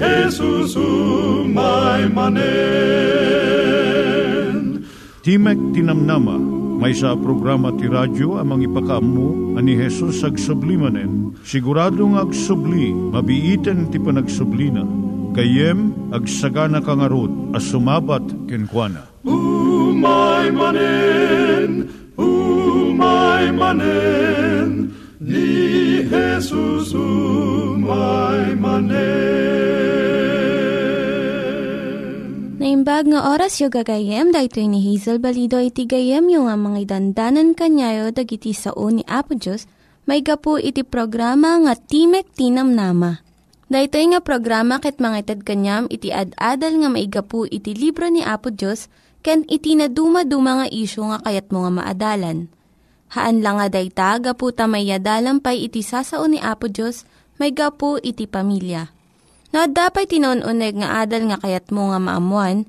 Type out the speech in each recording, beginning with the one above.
Jesus umay manen. Timek Tinamnama, may sa programa ti radyo amang ipakaammo ani Hesus ag sublimanen. Siguradong ag subli, mabiiten ti panagsublina. Kayem ag sagana kangarot as sumabat kenkwana. Umay manen, umay manen, ni Jesus umay manen. Naimbag nga oras yung gagayem, dahil ni Hazel Balido iti gayem yung nga mga dandanan kanyayo dagiti sao ni Apo Diyos, may gapu iti programa nga Timek Tinam Nama. Dahito nga programa ket mga itad kanyam iti ad-adal nga maigapu iti libro ni Apo Diyos, ken iti na dumaduma nga isyo nga kayat mo nga maadalan. Haan lang nga dayta, gapu tamayadalam pay iti sasao ni Apo Diyos, may gapu iti pamilya. No, dapat tinon-uneg nga adal nga kayat mo nga maamuan,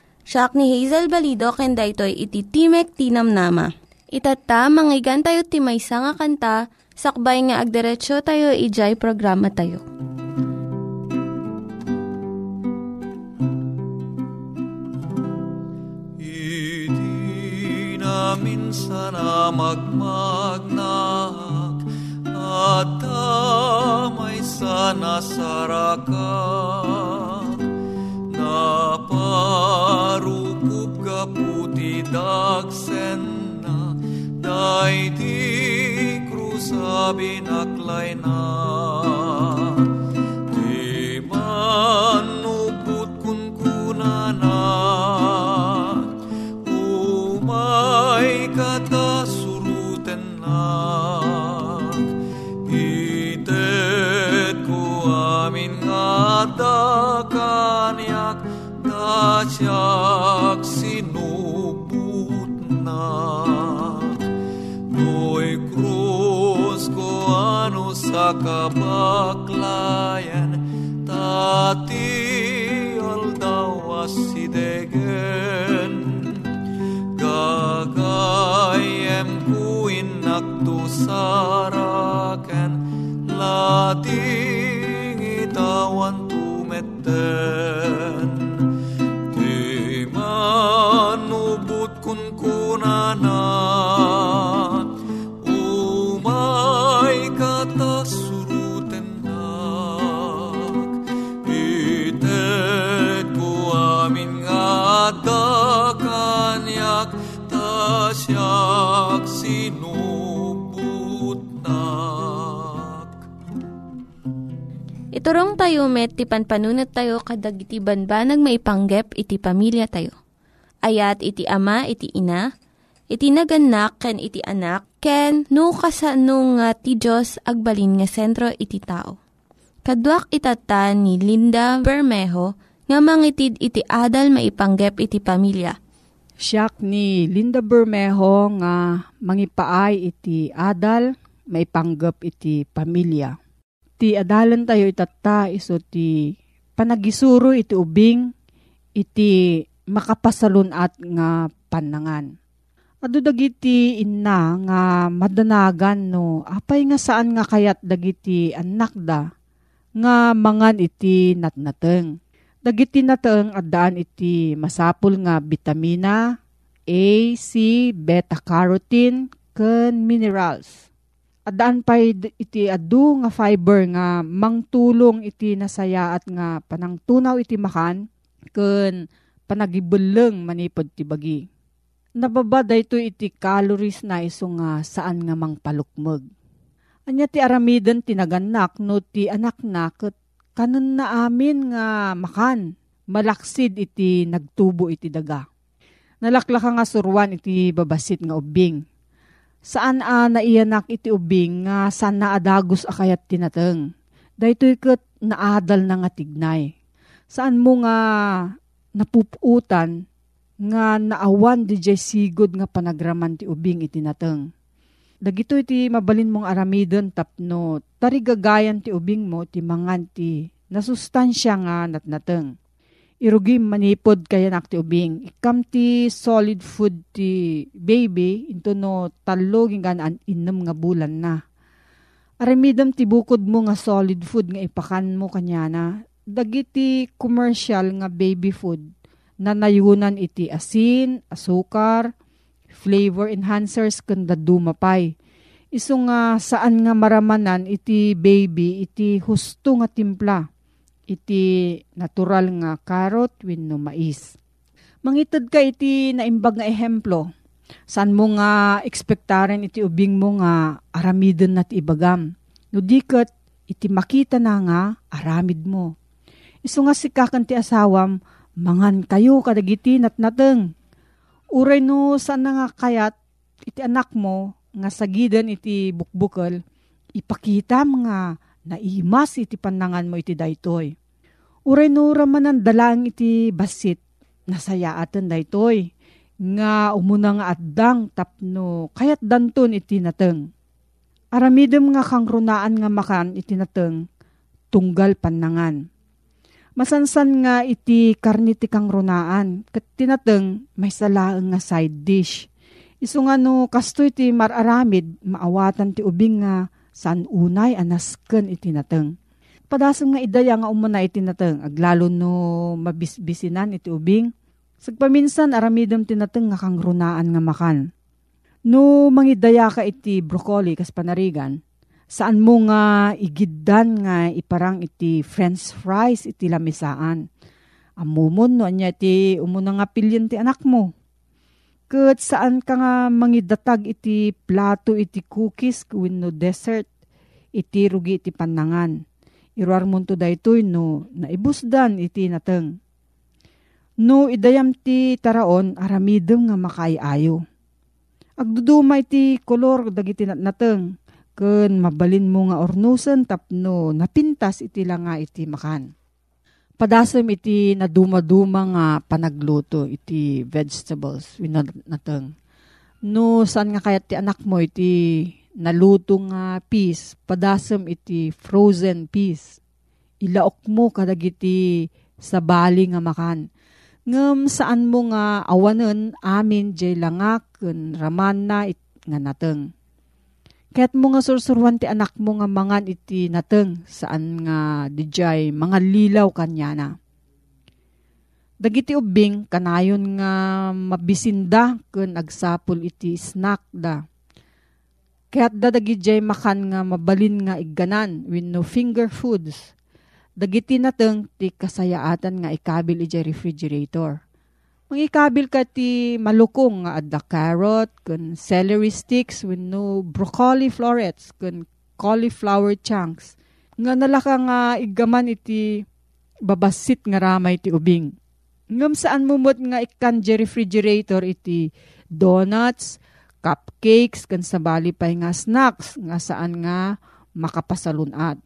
Siya ni Hazel Balido, ken daytoy iti Timek Tinamnama. Itata, manggigan tayo timaysa nga kanta, sakbay nga agderetsyo tayo, ijay programa tayo. Iti na minsan na magmagnak at damay sana sarakan Naparukup ka puti dagsen na. Daiti krusabi naklay na. Di man uput Da nga da kanyak Ta siyak sinubut nak Iturong tayo met, ti panpanunat tayo kadag iti banbanag maipanggep iti pamilya tayo. Ayat iti ama, iti ina, iti naganak, ken iti anak, ken no kasano nga ti Diyos agbalin nga sentro iti tao. Kaduak itata ni Linda Bermejo nga mangitid iti adal maipanggep iti pamilya. Siyak ni Linda Bermejo nga mangipaay iti adal maipanggap iti pamilya. Ti adalan tayo itata iso ti panagisuro iti ubing iti makapasalunat nga panangan. Ado dagiti inna nga madanagan no apay nga saan nga kayat dagiti anak da nga mangan iti natnateng. Dagiti nateng addaan iti masapul nga vitamina A, C, beta-carotene, ken minerals. Addaan pay d- iti adu nga fiber nga mangtulong iti nasayaat nga panangtunaw iti makan ken panagibeleng manipod ti bagi. nababa dayto iti calories na iso nga saan nga mang palukmeg. Anya ti aramiden tinaganak no ti anak na ket kanon na amin nga makan malaksid iti nagtubo iti daga. Nalaklaka nga surwan iti babasit nga ubing. Saan a naiyanak iti ubing nga saan na adagos akayat tinateng. Daytoy ket naadal na nga tignay. Saan mo nga napuputan nga naawan di sigod nga panagraman ti ubing iti nateng. Dagito iti mabalin mong aramidon tapno tarigagayan ti ubing mo ti mangan ti nasustansya nga natnateng. Irugim manipod kaya nak ti ubing. Ikam ti solid food ti baby into no talo gingan an inom nga bulan na. Aramidam ti bukod mo nga solid food nga ipakan mo kanya na. Dagiti commercial nga baby food na nayunan iti asin, asukar, flavor enhancers kanda dumapay. Iso nga saan nga maramanan iti baby iti husto nga timpla iti natural nga carrot wenno mais. Mangitid ka iti naimbag nga ehemplo. San mo nga ekspektaren iti ubing mo nga aramidon na ti ibagam. No diket iti makita na nga aramid mo. Iso nga si kakan ti asawam, mangan kayo kadagiti natnateng. Uray no saan nga kayat iti anak mo nga sagidan iti bukbukal, ipakita nga naimas iti panangan mo iti daytoy. Uray no raman ang dalang iti basit, nasayaatan daytoy, nga umuna nga addang tapno kayat danton iti nateng. Aramidem nga kang runaan nga makan iti nateng, tunggal panangan. Masansan nga iti karniti kang runaan, kat tinateng may salaang nga side dish. Iso nga no, kasto iti mararamid, maawatan ti ubing nga san unay anasken iti nateng. Padasam nga idaya nga umuna iti nateng, aglalo no mabisbisinan iti ubing. Sagpaminsan aramidem tinateng nga kang runaan nga makan. No mangidaya ka iti broccoli kas panarigan, saan mo nga igiddan nga iparang iti french fries iti lamisaan. Amumon no anya iti umuna nga pilyan ti anak mo. Kat saan ka nga mangidatag iti plato iti cookies wenno dessert iti rugi iti panangan Iruar mo to daytoy no naibusdan iti nateng. No idayam ti taraon aramidem nga makaayayo. Agduduma iti kolor dagiti nateng ken mabalin mo nga ornusen tapno napintas iti nga iti makan. Padasem iti naduma-duma nga panagluto iti vegetables nateng. No saan nga kayat ti anak mo iti naluto nga peas, padasem iti frozen peas. Ilaok mo kadagiti sa bali nga makan. Ngem saan mo nga awanen amin jay langak ken raman na it, nga nateng. Kaya't mo nga sursurwan ti anak mo nga mangan iti nateng saan nga dijay mga lilaw kanya na. Dagiti ubing kanayon nga mabisinda ken agsapol iti snack da Kaya't dadagi jay makan nga mabalin nga igganan with no finger foods. Dagiti nateng ti kasayaatan nga ikabil ijay refrigerator. Mangikabil ka ti malukong nga adda carrot, kun celery sticks with no broccoli florets, kun cauliflower chunks. Nga nalaka nga igaman iti babasit nga ramay ti ubing. Ngam saan mumot nga ikan refrigerator iti donuts, cupcakes, kan sa bali pay nga snacks, nga saan nga makapasalunat.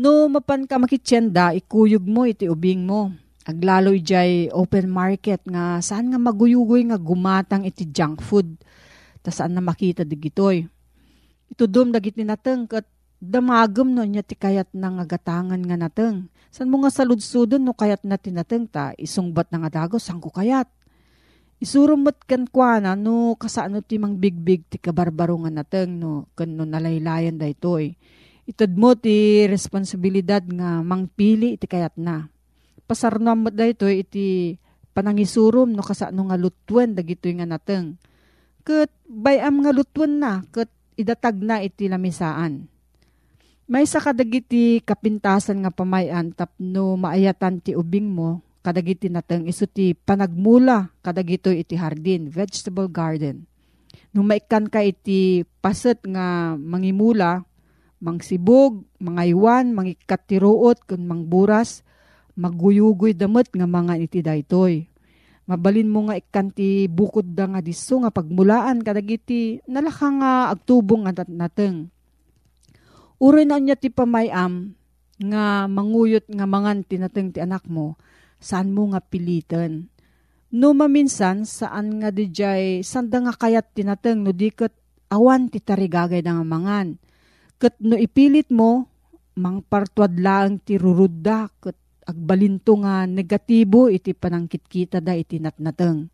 No, mapan ka makitsenda, ikuyog mo iti ubing mo. Aglalo ijay open market nga saan nga maguyugoy nga gumatang iti junk food. Ta saan na makita digitoy. Ito dum dagiti nateng kat damagem no niya ti kayat na nga gatangan nga nateng. San mo nga saludsudon no kayat na tinateng ta isungbat na nga dago saan ko kayat. Isurumot kan kwa na no kasano ti mang bigbig ti kabarbaro nga nateng no kan no nalaylayan da itoy. Itad mo ti responsibilidad nga mangpili iti kayat na. Pasarnam mo da ito iti panangisurum no kasano nga lutwen dagitoy nga nateng. Kat bayam nga lutwen na kat idatag na iti lamisaan. May sa kadagiti kapintasan nga pamayan tapno maayatan ti ubing mo kadagiti nateng iso ti panagmula kadagito iti hardin, vegetable garden. Nung maikan ka iti paset nga mangimula, mangsibog, mangaywan, mangikatiruot, kun mangburas, maguyugoy damot nga mga iti daytoy. Mabalin mo nga ikanti bukod da nga diso nga pagmulaan kadagiti nalaka nga agtubong nga nateng. Uray na niya ti pamayam nga manguyot nga mangan tinateng ti anak mo, saan mo nga pilitan. No maminsan, saan nga di jay, sanda nga kayat tinateng no diket awan ti tarigagay nga mangan. Kat no ipilit mo, mangpartuad lang ti rurudda, kat agbalinto nga negatibo iti panangkitkita da iti natnateng.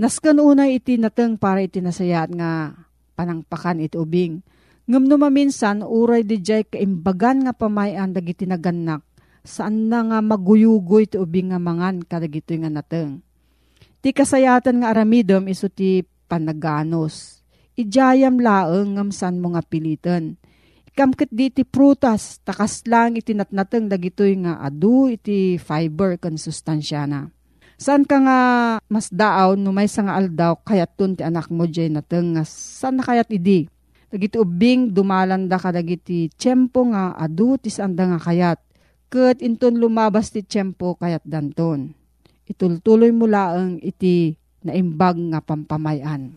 Naskan una iti nateng para iti nasayat nga panangpakan iti ubing. Ngam maminsan, uray di jay kaimbagan nga pamayan dagiti naganak, saan na nga maguyugoy ti ubing nga mangan kadagito nga nateng. Ti kasayatan nga aramidom iso ti panaganos. Ijayam laeng ngam san mo nga Kamkit di iti prutas, takas lang iti natnateng dagitoy nga adu iti fiber kan sustansya na. Saan ka nga mas daaw no may nga aldaw kayat tun ti anak mo jay nateng nga saan na kayat idi? Dagiti ubing dumalanda ka dagiti tiyempo nga adu ti sanda nga kayat. Kat inton lumabas ti tiyempo kayat danton. Itultuloy mo laeng iti naimbag nga pampamayan.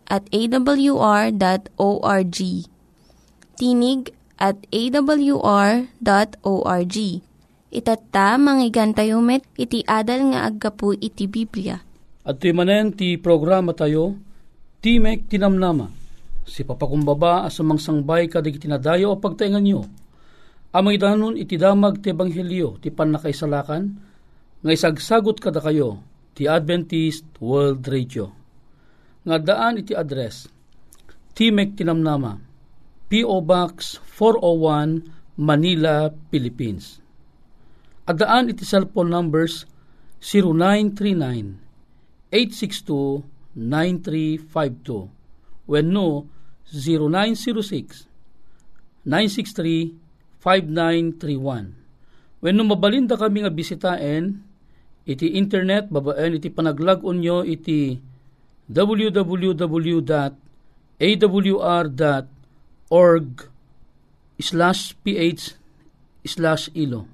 at awr.org. Tinig at awr.org. Itatta, manggigan tayo met, iti adal nga aggapu iti Biblia. At manen ti programa tayo, Timek Tinamnama, si papakumbaba asamang sangbay kadig tinadayo o pagtaingan nyo. Amay danon iti damag ti Ebanghelyo, ti panakaisalakan, nga isagsagot kada kayo, ti Adventist World Radio nga daan iti address. Timek Tinamnama P.O. Box 401 Manila, Philippines. At daan iti cellphone numbers 0939 862 9352 when no 0906 963 5931 When no mabalinda kami nga bisitaen iti internet babaen iti panaglag nyo iti www.awr.org slash ph slash ilo.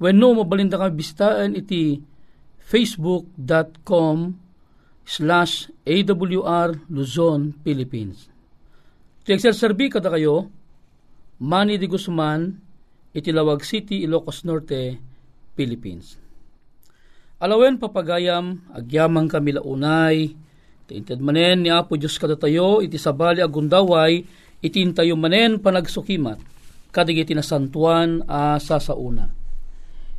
When no, mabalinda kami bistaan iti facebook.com slash awr Luzon, Philippines. Iti serbi kada kayo, Manny de Guzman, iti Lawag City, Ilocos Norte, Philippines. Alawen papagayam, agyamang kami launay, Tinted manen ni Apo Diyos kadatayo, iti sabali agundaway, itintayo manen panagsukimat, kadig iti nasantuan a sasauna.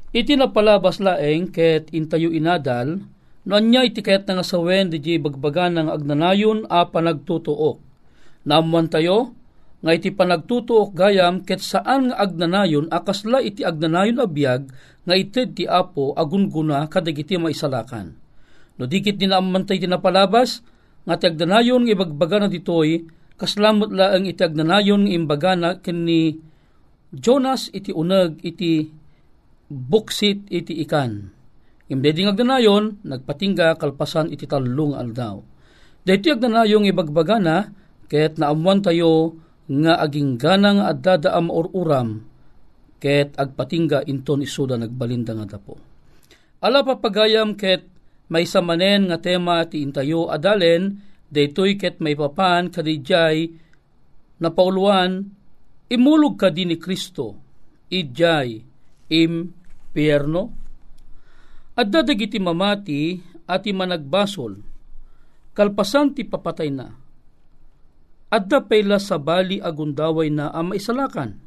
Iti napalabas laeng ket intayo inadal, no anya iti kayat nga sawen di bagbagan ng agnanayon a panagtutuok. Namuan tayo, nga iti panagtutuok gayam ket saan nga agnanayon akasla iti agnanayon abiyag nga ited ti apo agunguna kadag iti maisalakan No dikit din amantay tinapalabas, nga ti agdanayon nga ibagbaga na ditoy, kaslamot laang iti agdanayon nga imbaga na kini Jonas iti unag iti buksit iti ikan. Imbeding agdanayon, nagpatingga kalpasan iti talong aldaw. Dahiti agdanayon ibagbaga na, ket naamuan tayo nga aging ganang at dadaam or uram, ket agpatingga inton isuda nagbalinda nga dapo. Ala papagayam ket may samanen nga tema ti intayo adalen, daytoy ket may papan kadijay na pauluan, imulog ka din ni Kristo, idjay impierno. At dadagiti mamati at managbasol, kalpasan ti papatay na. Adda payla sa bali agundaway na ang maisalakan.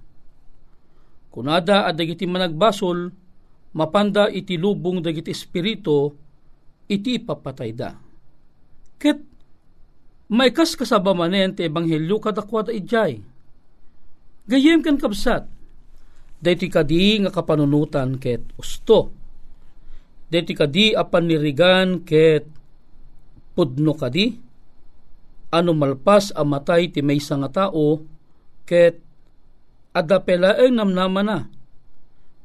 Kunada adagiti managbasol, mapanda iti lubong dagiti espiritu iti ipapatay da. Ket may kas kasaba manen ti ebanghelyo kadakwada ijay. Gayem kan kabsat, dayti kadi nga kapanunutan ket usto. Dayti kadi apan nirigan ket pudno kadi, ano malpas a matay ti maysa nga tao, ket adapelaeng namnama na.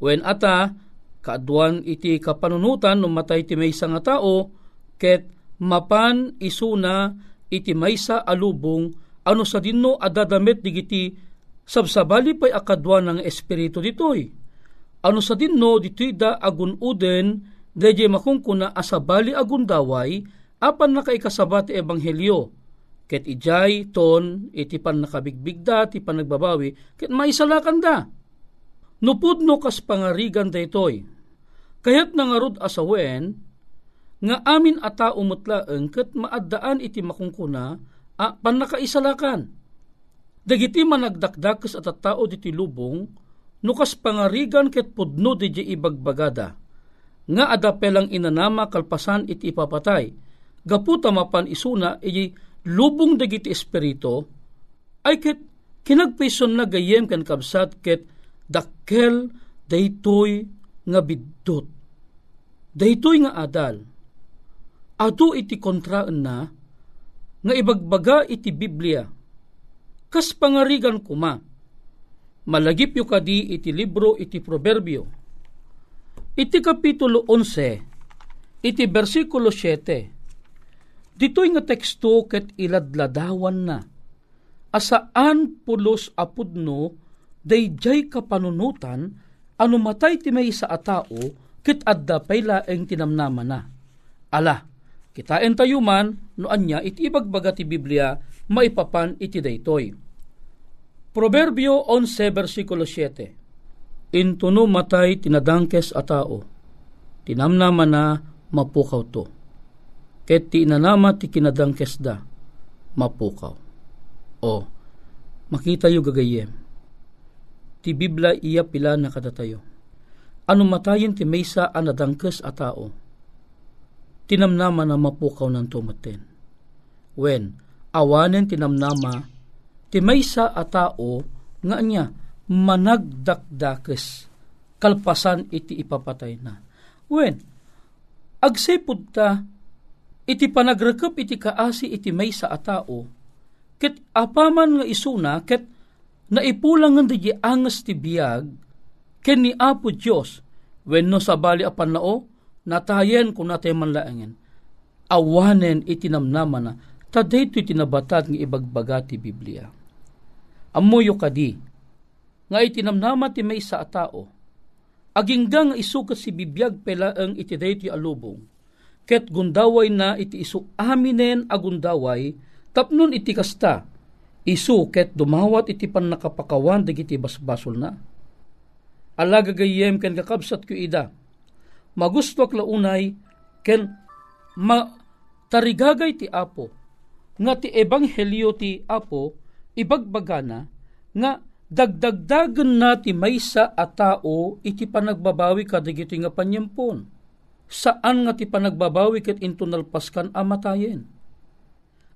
When ata, kaaduan iti kapanunutan no matay ti maysa nga tao, ket mapan isuna iti maysa alubong ano sa dinno adadamet digiti sabsabali pay akadwa ng espiritu ditoy. Ano sa dinno ditoy da agun uden deje makungkuna asabali agun daway apan nakaikasabat ebanghelyo ket ijay ton iti pan nakabigbigda ti panagbabawi ket maisalakan da. Nupudno kas pangarigan daytoy. Kayat nangarod asawen nga amin ata umutlaeng ket maaddaan iti makungkuna a pan nakaisalakan Dagiti managdakdakas at tao diti lubong, nukas pangarigan ket pudno di ibagbagada. Nga adapelang inanama kalpasan iti ipapatay. Gaputa mapan isuna iti lubong dagiti espirito, ay ket kinagpison na gayem kan kabsat ket dakkel daytoy nga biddot. Daytoy nga adal. Ado iti kontraan na nga ibagbaga iti Biblia kas pangarigan kuma. Malagip yu kadi iti libro iti proverbio. Iti kapitulo 11, iti versikulo 7, dito'y nga teksto ket iladladawan na, asaan pulos apudno, dayjay kapanunutan, ano matay ti may sa atao, kit adda paylaeng tinamnama na. Ala, kitain tayo man, no anya iti ibagbaga ti Biblia, maipapan iti daytoy. Proverbio 11 versikulo 7 Intuno matay tinadangkes a tao, tinamnama na mapukaw to. Ket ti inanama ti kinadangkes da, mapukaw. O, makita yu gagayem. Ti Biblia iya pila na kadatayo. Ano matayin ti maysa anadangkes a tao, tinamnama na mapukaw ng tumaten. When, awanen tinamnama ti maysa a tao nga niya managdakdakes kalpasan iti ipapatay na. When, agsipod ta, iti panagrekep iti kaasi iti maysa a tao, ket apaman nga isuna, ket naipulang nga di angas ti biyag, ken ni Apo Diyos, when no sabali apan nao, natayen kung natay manlaangen, awanen iti namnama na, taday tinabatat nga ibagbaga ti Biblia. Amuyo kadi, nga itinamnama ti may sa tao, aginggang isukat si bibiyag pelaang iti dayti alubong, ket gundaway na iti isu aminen agundaway, tapnon iti kasta, isu ket dumawat iti pan nakapakawan dagiti basbasol na. Alaga ken kakabsat ko ida, magusto launay ken ma tarigagay ti apo, nga ti ebanghelyo ti apo, ibagbagana nga dagdagdagan na ti maysa a tao iti panagbabawi kadigiti nga panyampon. Saan nga ti panagbabawi ket into nalpaskan amatayen.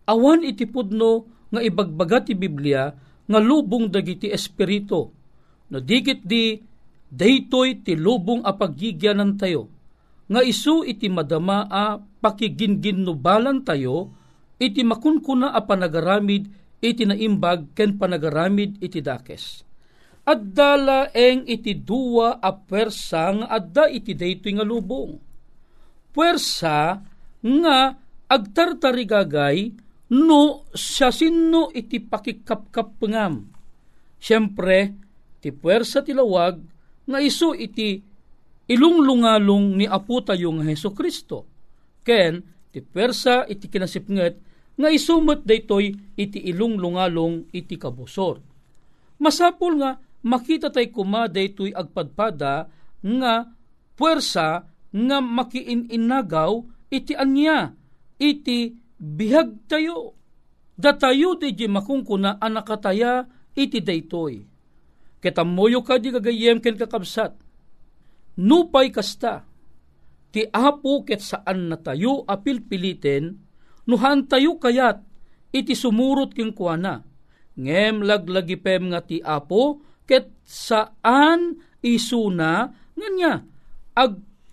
Awan iti pudno nga ibagbaga ti Biblia nga lubong dagiti espiritu. No digit di daytoy ti lubong a paggigyanan tayo. Nga isu iti madama a pakiginginnubalan tayo iti makunkuna a panagaramid iti naimbag ken panagaramid iti dakes. Addala eng iti duwa a pwersa nga adda iti daytoy nga lubong. Pwersa nga agtartarigagay no siya sinno iti pakikapkap pengam. Siyempre, ti pwersa ti lawag nga iso iti ilunglungalong ni Apo tayo nga Heso Kristo. Ken, ti pwersa iti kinasipnget nga isumot daytoy iti ilung lungalong iti kabusor. Masapol nga makita tay kuma daytoy agpadpada nga puwersa nga makiininagaw iti anya iti bihag tayo. Datayo di di makungkuna anakataya iti daytoy. Ketamoyo ka di gagayem ken kakabsat. nupay kasta, ti apo ket saan na tayo apil piliten, nuhan tayo kayat, iti sumurot king kuana. Ngem laglagipem nga ti apo, ket saan isuna, nga niya,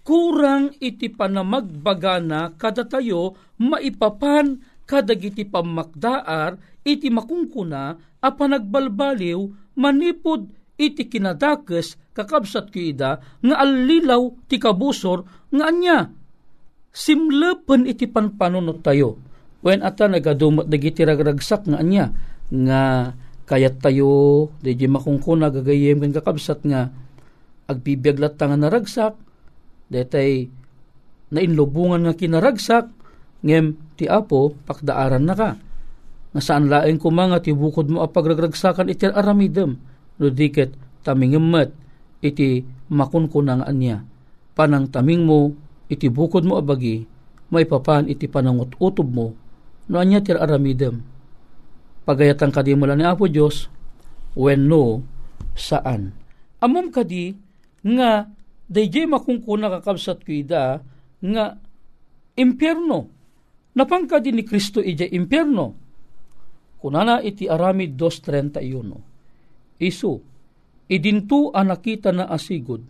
agkurang iti panamagbagana kada tayo maipapan kadagiti pamakdaar iti makungkuna a panagbalbaliw manipod iti kinadakes kakabsat ko ida nga alilaw ti kabusor nga anya simlepen iti panpanunot tayo. When ata nagadumat dagiti ragragsak nga anya nga kayat tayo di makungkuna gagayem kan kakabsat nga agbibiyaglat nga naragsak detay na inlubungan nga kinaragsak ngem ti apo pakdaaran na ka. Nga saan laeng kumanga ti bukod mo apagragragsakan iti aramidem no diket tamingemet iti makunkunang anya panang taming mo iti bukod mo abagi maipapan iti panangut-utob mo no anya ti aramidem pagayatan kadi mula ni Apo Dios when no saan? Amom kadi nga dayjay makungkuna kakabsat ko ida nga impyerno napangkadi ni Kristo ija impyerno Kunana iti aramid 2.31. Isu, idintu ang nakita na asigod.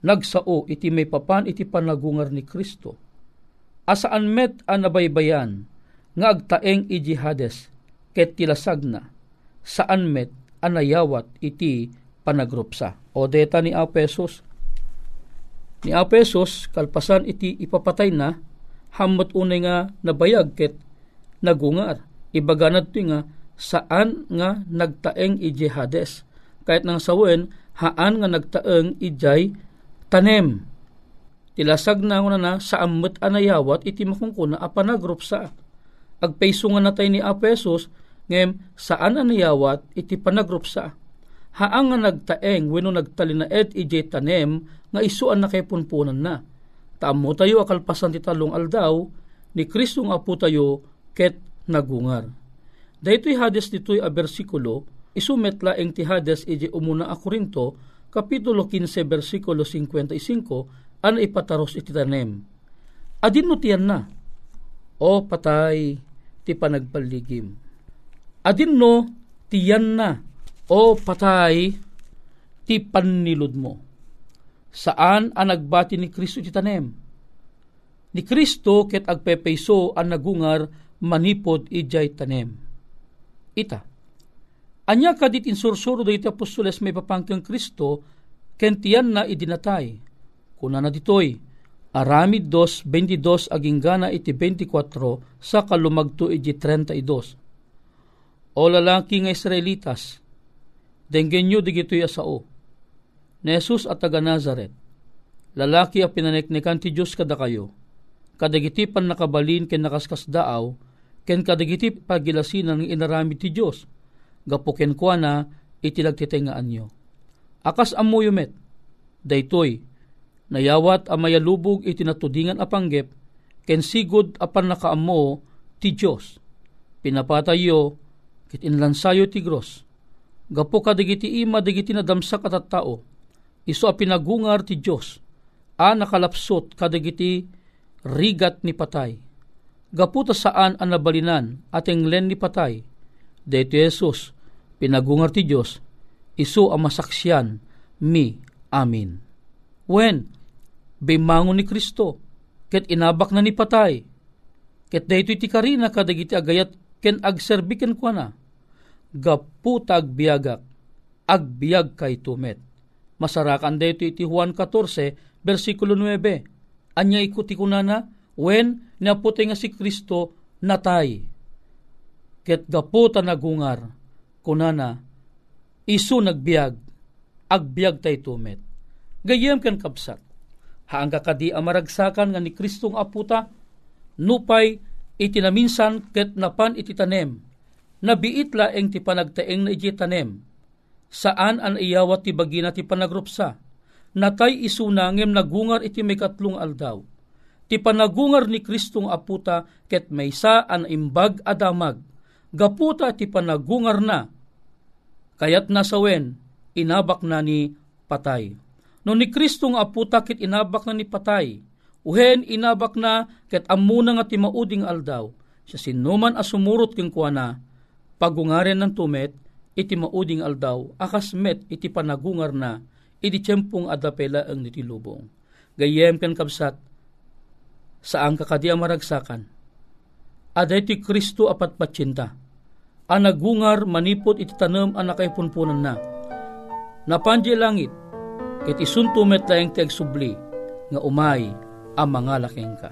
Nagsao iti may papan iti panagungar ni Kristo. Asaan met ang nabaybayan, nga agtaeng iji hades, ket tilasag na, saan met ang nayawat iti panagrupsa. O deta ni Apesos, ni Apesos, kalpasan iti ipapatay na, hamot unay nga nabayag ket nagungar ibaganad to nga saan nga nagtaeng iji Hades. Kahit nang sawen, haan nga nagtaeng ijay tanem. Tilasag na nga na sa amot anayawat iti makungkuna a panagrup sa. Agpayso nga natay ni Apesos, ngem saan anayawat iti panagrup sa. Haang nga nagtaeng wenno nagtalinaed ijay tanem nga isuan na kay punpunan na. Tamo tayo akalpasan ti talong aldaw, ni Kristo nga po tayo ket nagungar. Daytoy hades ditoy a bersikulo, isumetla eng ti hades iji umuna a Korinto, kapitulo 15 bersikulo 55, an ipataros iti tanem. Adin no tiyan na, o patay ti panagpaligim. Adin no tiyan na, o patay ti panilod mo. Saan ang nagbati ni Kristo ti tanem? Ni Kristo ket agpepayso ang nagungar manipod ijay tanem. Ita. Anya kadit insursuro do iti apostoles may papangkang Kristo, kentiyan na idinatay. Kuna na ditoy, aramid dos 22 aging gana iti 24 sa kalumagto iti 32. O lalaki nga Israelitas, denggen nyo digito'y asao. Ni Jesus at taga Nazaret, lalaki a pinaneknekan ti Diyos kada kayo, kadagiti pan nakabalin ken nakaskas daaw, ken kadagiti pagilasinan ng inarami ti Dios gapo ken kuana iti lagtitengaan nyo. Akas amuyo met, daytoy, nayawat a mayalubog iti natudingan a panggep, ken sigod apan nakaamo ti Dios Pinapatayo, kit inlansayo ti gros. Gapo kadagiti ima dagiti nadamsak at tao, iso a pinagungar ti Dios a nakalapsot kadagiti rigat ni patay gaputa saan ang nabalinan ating len ni patay. Dito Jesus, pinagungar ti Diyos, iso ang masaksyan, mi, amin. When, bimangon ni Kristo, ket inabak na ni patay, ket dayto iti karina kadagiti agayat ken agserbiken kwa na, gaputa agbiagak, agbiag kay tumet. Masarakan dayto iti Juan 14, versikulo 9, anya ikuti kunana, when naputi nga si Kristo natay. Ket gaputa nagungar, kunana, isu nagbiag, agbiag tay tumet. Gayem ken kapsat, haang kakadi amaragsakan nga ni Kristong aputa, nupay itinaminsan ket napan iti tanem, nabiit laeng ti panagtaeng na iti tanem, saan an iyawat ti bagina ti panagrupsa, natay isuna ngem nagungar iti may katlong aldaw. Ti panagungar ni Kristong aputa ket maysa an imbag adamag gaputa ti panagungar na. Kayat nasawen inabak na ni patay. No ni Kristo nga aputa kit inabak na ni patay, uhen inabak na ket amuna nga ti mauding aldaw, siya sinuman asumurot keng kuana, pagungaren ng tumet, iti mauding aldaw, akas met iti panagungar na, iti tiyempong adapela ang nitilubong. Gayem kan kapsat, saan kakadia maragsakan, aday ti Kristo apat patsinta, anagungar manipot iti tanem anakay punpunan na, napandya langit, ket isuntumet laeng ti agsubli, nga umay ang ka.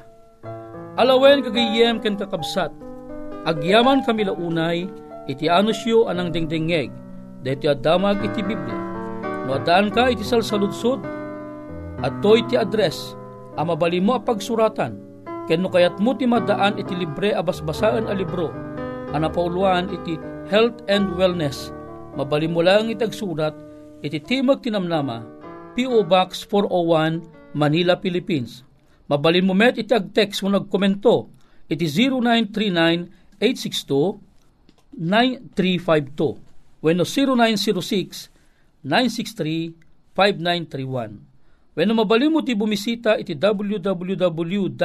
Alawen kagayem ken kakabsat, agyaman kami launay, iti anusyo anang dingdingeg, deti adamag iti Biblia. No adaan ka iti salsaludsod, at to iti address, amabali mo pagsuratan, ken no kayat mo ti madaan iti libre abasbasaan a libro, anapauluan iti health and wellness, mabali mo lang itagsurat, iti Timog Tinamnama, P.O. Box 401, Manila, Philippines Mabalin mo met iti ag-text mo nagkomento. Iti 0939-862-9352. When 0906-963-5931. When mabalin mo ti bumisita iti www.awr.org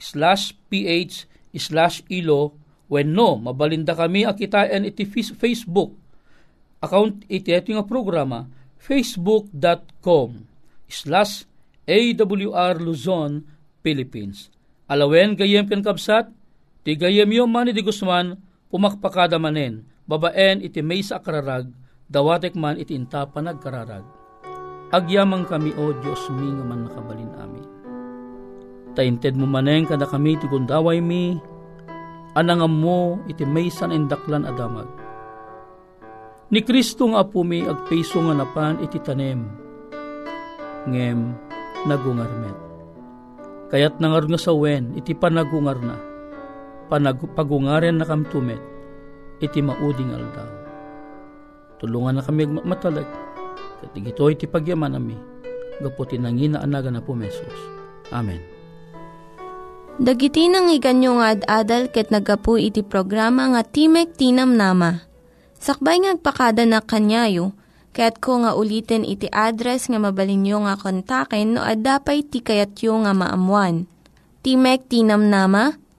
slash ph slash ilo when no, mabalinda kami akitain iti Facebook account iti ito nga programa facebook.com slash AWR Luzon, Philippines. Alawen gayem ken kapsat, ti gayem yo man di Guzman, pumakpakada manen, babaen iti may sa akararag, dawatek man iti inta panagkararag. Agyamang kami o Diyos mi nga man nakabalin amin. Tainted mo maneng kada kami ti gundaway mi, anangam mo iti may san indaklan adamag. Ni Kristo nga po mi agpeso nga napan iti tanem, ngem nagungarmet. Kayat nangar nga sa wen, iti panagungar na, panag, pagungaren na kamtumet, iti mauding aldaw. Tulungan na kami matalag, katig ito iti pagyaman nami, gaputi nangina anaga na po mesos. Amen. Dagiti nang iganyo nga ad-adal ket nagapu iti programa nga Timek Tinam Nama. Sakbay ngagpakada na kanyayo, Kaya't ko nga ulitin iti address nga mabalinyo nga kontaken no ad-dapay tikayatyo nga maamuan. Timek Tinam Nama,